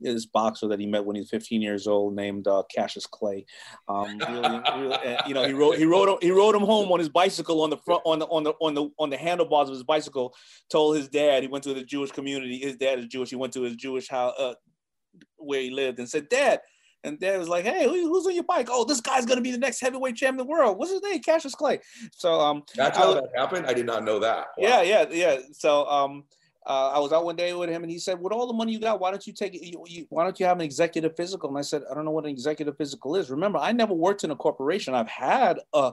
this, boxer that he met when he was 15 years old, named uh, Cassius Clay. Um, really, really, uh, you know, he rode he rode him- he rode him home on his bicycle on the front on the on the on the on the handlebars of his bicycle. Told his dad he went to the Jewish community. His dad is Jewish. He went to his Jewish house uh, where he lived and said, "Dad." And dad was like, "Hey, who, who's on your bike? Oh, this guy's gonna be the next heavyweight champion of the world. What's his name? Cassius Clay." So, um, That's I how was- that happened. I did not know that. Wow. yeah, yeah, yeah. So um, uh, I was out one day with him, and he said, "With all the money you got, why don't you take it? You, you, why don't you have an executive physical?" And I said, "I don't know what an executive physical is. Remember, I never worked in a corporation. I've had a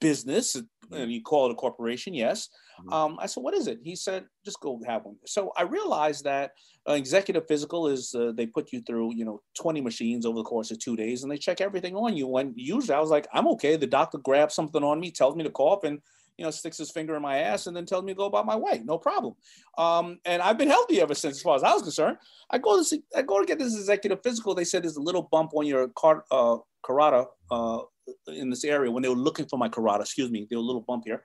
business, and you call it a corporation, yes." Mhm. Um, I said, "What is it?" He said, "Just go have one." So I realized that an executive physical is uh, they put you through, you know, 20 machines over the course of two days, and they check everything on you. When usually I was like, "I'm okay." The doctor grabs something on me, tells me to cough, and you know, sticks his finger in my ass and then tells me to go about my way. No problem. Um, and I've been healthy ever since, as far as I was concerned. I go to see, I go to get this executive physical. They said there's a little bump on your car, uh, carotid uh, in this area when they were looking for my carotid. Excuse me, there was a little bump here.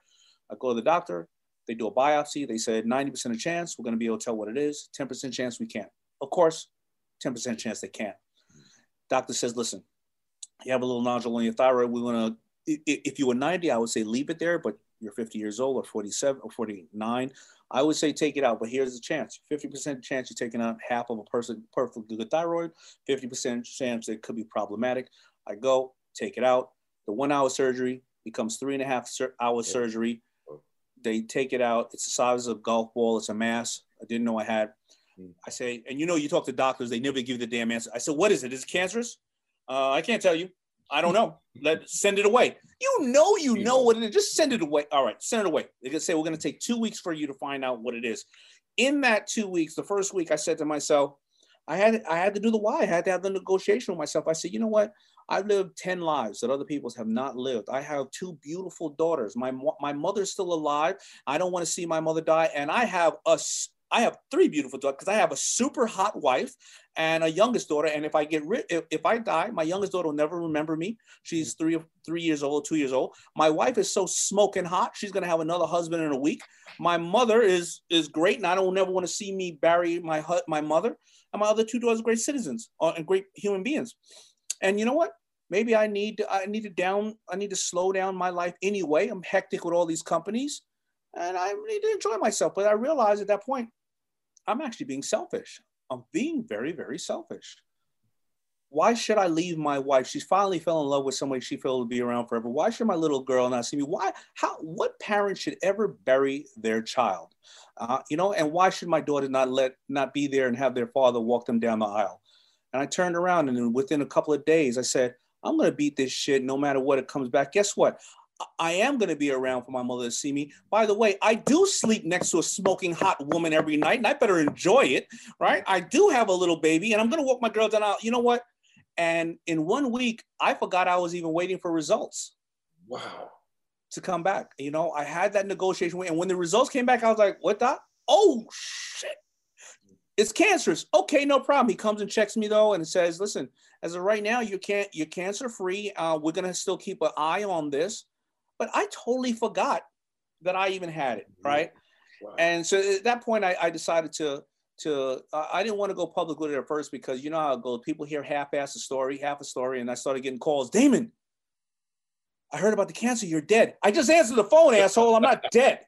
I go to the doctor. They do a biopsy. They said 90% of chance we're going to be able to tell what it is. 10% chance we can't. Of course, 10% chance they can't. Doctor says, listen, you have a little nodule on your thyroid. We want to, if you were 90, I would say leave it there, but you're 50 years old or 47 or 49, I would say take it out. But here's the chance 50% chance you're taking out half of a person, perfectly good thyroid, 50% chance it could be problematic. I go, take it out. The one hour surgery becomes three and a half hour surgery. They take it out. It's the size of a golf ball. It's a mass. I didn't know I had. I say, and you know, you talk to doctors, they never give you the damn answer. I said, what is it? Is it cancerous? Uh, I can't tell you. I don't know. Let send it away. You know, you know what it is. Just send it away. All right, send it away. They can say we're going to take two weeks for you to find out what it is. In that two weeks, the first week, I said to myself, I had I had to do the why. I had to have the negotiation with myself. I said, you know what? I've lived ten lives that other people have not lived. I have two beautiful daughters. My my mother's still alive. I don't want to see my mother die, and I have a s- I have three beautiful daughters because I have a super hot wife and a youngest daughter. And if I get rid, if, if I die, my youngest daughter will never remember me. She's three three years old, two years old. My wife is so smoking hot. She's gonna have another husband in a week. My mother is is great, and I don't never want to see me bury my hu- my mother. And my other two daughters are great citizens uh, and great human beings. And you know what? Maybe I need to, I need to down I need to slow down my life anyway. I'm hectic with all these companies, and I need to enjoy myself. But I realized at that point, I'm actually being selfish. I'm being very very selfish. Why should I leave my wife? She's finally fell in love with somebody she felt would be around forever. Why should my little girl not see me? Why? How? What parent should ever bury their child? Uh, you know, and why should my daughter not let not be there and have their father walk them down the aisle? And I turned around and within a couple of days, I said, I'm going to beat this shit no matter what it comes back. Guess what? I am going to be around for my mother to see me. By the way, I do sleep next to a smoking hot woman every night, and I better enjoy it, right? I do have a little baby, and I'm going to walk my girl down. Out. You know what? And in one week, I forgot I was even waiting for results. Wow. To come back, you know, I had that negotiation, and when the results came back, I was like, "What the? Oh shit! It's cancerous." Okay, no problem. He comes and checks me though, and says, "Listen, as of right now, you can't. You're cancer free. Uh, we're gonna still keep an eye on this." But I totally forgot that I even had it, mm-hmm. right? Wow. And so at that point, I, I decided to to uh, I didn't want to go public with it at first because you know how it goes. People hear half-ass a story, half a story, and I started getting calls. Daymond, I heard about the cancer. You're dead. I just answered the phone, asshole. I'm not dead.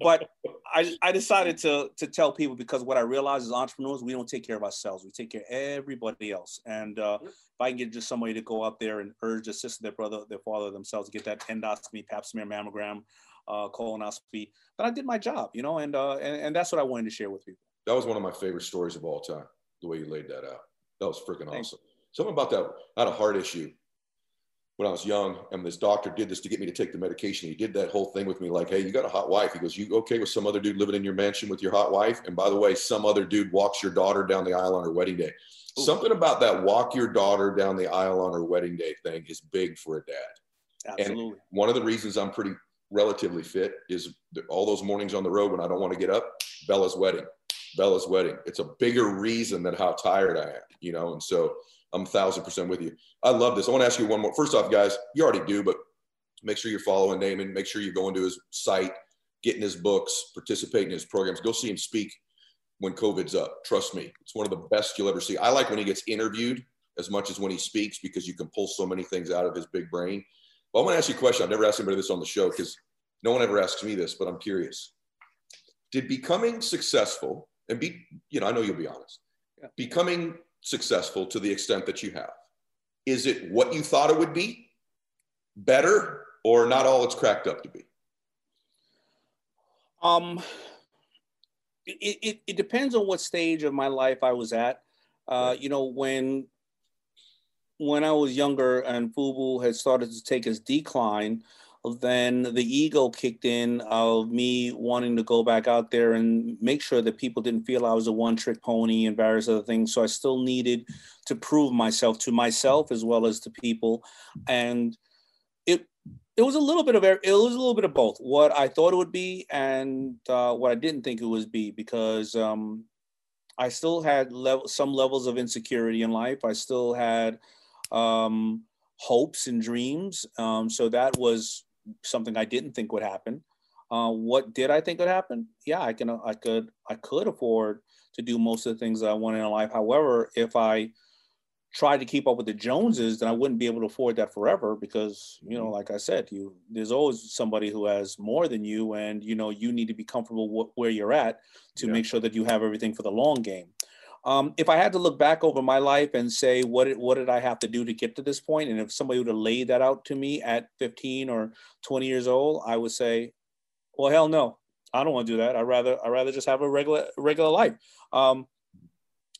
But I, I decided to to tell people because what I realized is entrepreneurs, we don't take care of ourselves. We take care of everybody else. And uh, if I can get just somebody to go out there and urge their sister, their brother, their father themselves to get that endoscopy, pap smear, mammogram, uh, colonoscopy, then I did my job, you know, and, uh, and and that's what I wanted to share with people. That was one of my favorite stories of all time. The way you laid that out, that was freaking awesome. Something about that. I had a heart issue when I was young, and this doctor did this to get me to take the medication. He did that whole thing with me, like, "Hey, you got a hot wife." He goes, "You okay with some other dude living in your mansion with your hot wife?" And by the way, some other dude walks your daughter down the aisle on her wedding day. Ooh. Something about that walk your daughter down the aisle on her wedding day thing is big for a dad. Absolutely. And one of the reasons I'm pretty relatively fit is all those mornings on the road when I don't want to get up. Bella's wedding. Bella's wedding. It's a bigger reason than how tired I am, you know. And so I'm a thousand percent with you. I love this. I want to ask you one more. First off, guys, you already do, but make sure you're following Daymond. Make sure you're going to his site, getting his books, participating in his programs. Go see him speak when COVID's up. Trust me, it's one of the best you'll ever see. I like when he gets interviewed as much as when he speaks because you can pull so many things out of his big brain. But I want to ask you a question. I've never asked anybody this on the show because no one ever asks me this, but I'm curious. Did becoming successful and be, you know, I know you'll be honest, yeah. becoming successful to the extent that you have? Is it what you thought it would be, better, or not all it's cracked up to be? Um, it, it, it depends on what stage of my life I was at. Uh, you know, when when I was younger and Fubu had started to take his decline, then the ego kicked in of me wanting to go back out there and make sure that people didn't feel I was a one trick pony and various other things. So I still needed to prove myself to myself as well as to people. And it, it was a little bit of it was a little bit of both what I thought it would be and uh, what I didn't think it would be because um, I still had level, some levels of insecurity in life. I still had um, hopes and dreams. Um, so that was something I didn't think would happen. Uh, what did I think would happen? Yeah, I can, I could, I could afford to do most of the things that I want in life. However, if I tried to keep up with the Joneses, then I wouldn't be able to afford that forever because, you know, like I said, you there's always somebody who has more than you, and you know, you need to be comfortable where you're at to yeah. make sure that you have everything for the long game. Um, if I had to look back over my life and say what what did I have to do to get to this point, and if somebody would have laid that out to me at 15 or 20 years old, I would say, well, hell no, I don't want to do that. I rather I rather just have a regular regular life. Um,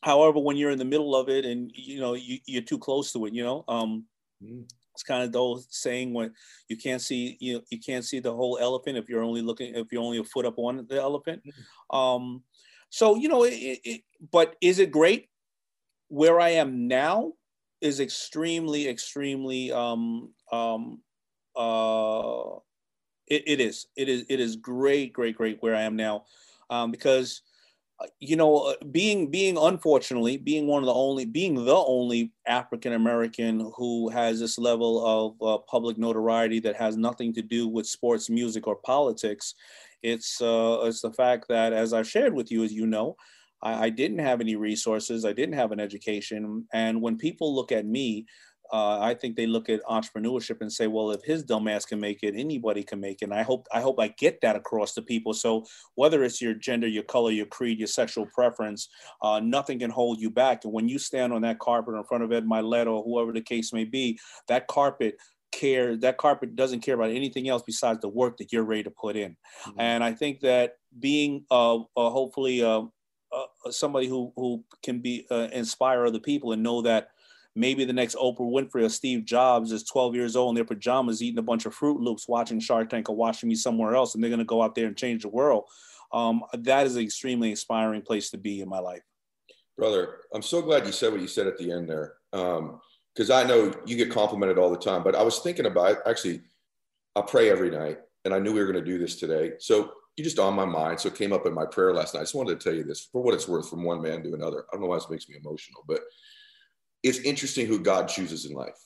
however, when you're in the middle of it and you know you, you're too close to it, you know, um, mm. it's kind of those saying when you can't see you know, you can't see the whole elephant if you're only looking if you're only a foot up on the elephant. Mm. So you know, it, it, but is it great? Where I am now is extremely, extremely. Um, um, uh, it, it is. It is. It is great, great, great where I am now, um, because uh, you know, uh, being being unfortunately being one of the only being the only African American who has this level of uh, public notoriety that has nothing to do with sports, music, or politics it's uh, it's the fact that, as I've shared with you, as you know, I, I, didn't have any resources. I didn't have an education, and when people look at me, uh, I think they look at entrepreneurship and say, "Well, if his dumbass can make it, anybody can make it." And I hope I hope I get that across to people. So whether it's your gender, your color, your creed, your sexual preference, uh, nothing can hold you back. And when you stand on that carpet in front of Ed Mylett or whoever the case may be, that carpet care that carpet doesn't care about anything else besides the work that you're ready to put in mm-hmm. and i think that being uh, uh hopefully uh, uh, somebody who who can be uh, inspire other people and know that maybe the next Oprah Winfrey or Steve Jobs is 12 years old in their pajamas eating a bunch of Fruit Loops, watching Shark Tank or watching me somewhere else, and they're going to go out there and change the world. Um, that is an extremely inspiring place to be in my life. Brother, I'm so glad you said what you said at the end there. Because I know you get complimented all the time, but I was thinking about actually, I pray every night, and I knew we were going to do this today. So you just on my mind. So it came up in my prayer last night. I just wanted to tell you this for what it's worth from one man to another. I don't know why this makes me emotional, but it's interesting who God chooses in life.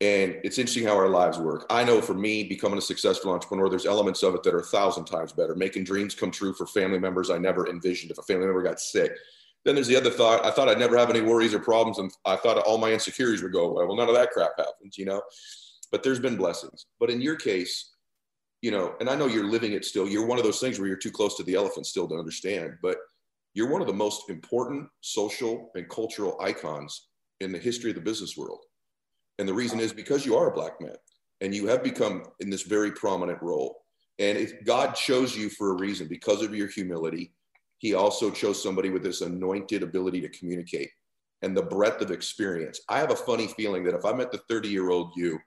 And it's interesting how our lives work. I know for me, becoming a successful entrepreneur, there's elements of it that are a thousand times better. Making dreams come true for family members I never envisioned if a family member got sick. Then there's the other thought. I thought I'd never have any worries or problems, and I thought all my insecurities would go away. Well, none of that crap happens, you know. But there's been blessings. But in your case, you know, and I know you're living it still. You're one of those things where you're too close to the elephant still to understand. But you're one of the most important social and cultural icons in the history of the business world. And the reason is because you are a black man and you have become in this very prominent role. And if God chose you for a reason because of your humility, he also chose somebody with this anointed ability to communicate and the breadth of experience. I have a funny feeling that if I met the 30 year old you,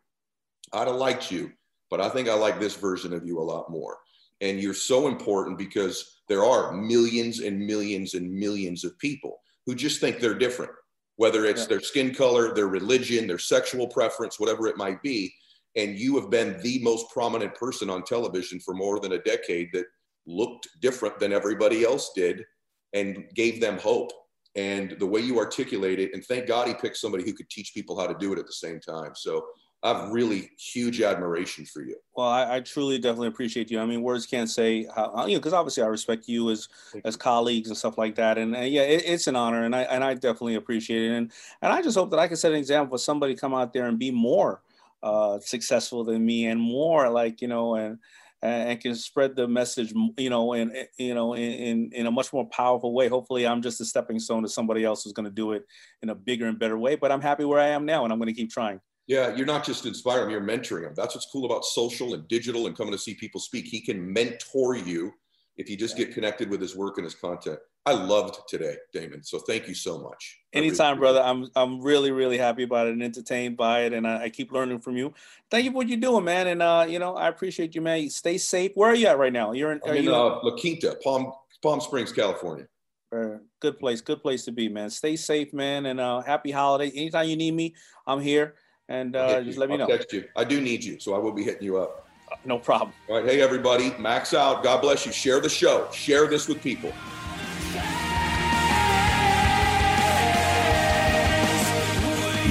I'd have liked you, but I think I like this version of you a lot more. And you're so important because there are millions and millions and millions of people who just think they're different whether it's yeah. their skin color, their religion, their sexual preference, whatever it might be. And you have been the most prominent person on television for more than a decade that looked different than everybody else did and gave them hope. And the way you articulate it, and thank God he picked somebody who could teach people how to do it at the same time. So I have really huge admiration for you. Well, I, I, truly definitely appreciate you. I mean, words can't say how you know because obviously I respect you as Thank as you. colleagues and stuff like that. And, and yeah, it, it's an honor, and I and I definitely appreciate it. And and I just hope that I can set an example for somebody come out there and be more uh, successful than me and more like you know and and can spread the message you know in you know in in a much more powerful way hopefully i'm just a stepping stone to somebody else who's going to do it in a bigger and better way but i'm happy where i am now and i'm going to keep trying yeah, you're not just inspiring them, you're mentoring them. That's what's cool about social and digital and coming to see people speak. He can mentor you if you just get connected with his work and his content. I loved today, Daymond. So thank you so much. Anytime, really brother. I'm I'm really really happy about it and entertained by it, and I, I, keep learning from you. Thank you for what you're doing, man. And uh, you know, I appreciate you, man. Stay safe. Where are you at right now? You're in, I'm in you uh, La Quinta, Palm Palm Springs, California. Uh, good place, good place to be, man. Stay safe, man, and uh, happy holiday. Anytime you need me, I'm here and uh, just let me I'll know. Text you. I do need you, so I will be hitting you up. No problem. All right. Hey, everybody. Max out. God bless you. Share the show. Share this with people.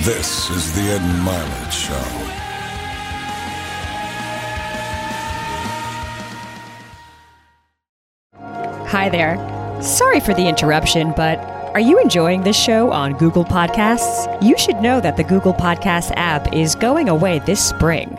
This is the Ed Mylett Show. Hi there. Sorry for the interruption, but are you enjoying this show on Google Podcasts? You should know that the Google Podcasts app is going away this spring.